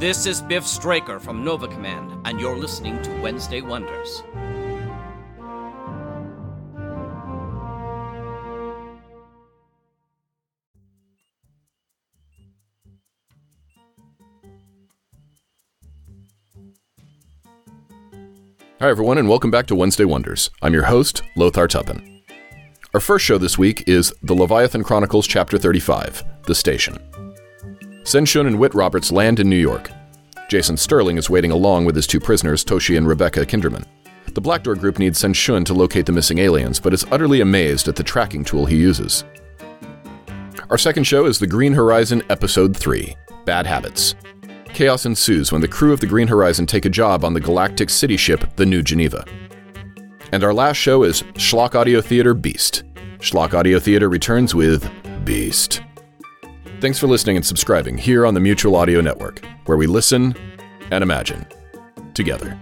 This is Biff Straker from Nova Command, and you're listening to Wednesday Wonders. Hi, everyone, and welcome back to Wednesday Wonders. I'm your host, Lothar Tuppen. Our first show this week is The Leviathan Chronicles, Chapter 35 The Station. Senshun and Whit Roberts land in New York. Jason Sterling is waiting along with his two prisoners, Toshi and Rebecca Kinderman. The Black Door group needs Senshun to locate the missing aliens, but is utterly amazed at the tracking tool he uses. Our second show is The Green Horizon, Episode 3 Bad Habits. Chaos ensues when the crew of the Green Horizon take a job on the galactic city ship, the New Geneva. And our last show is Schlock Audio Theater Beast. Schlock Audio Theater returns with Beast. Thanks for listening and subscribing here on the Mutual Audio Network, where we listen and imagine together.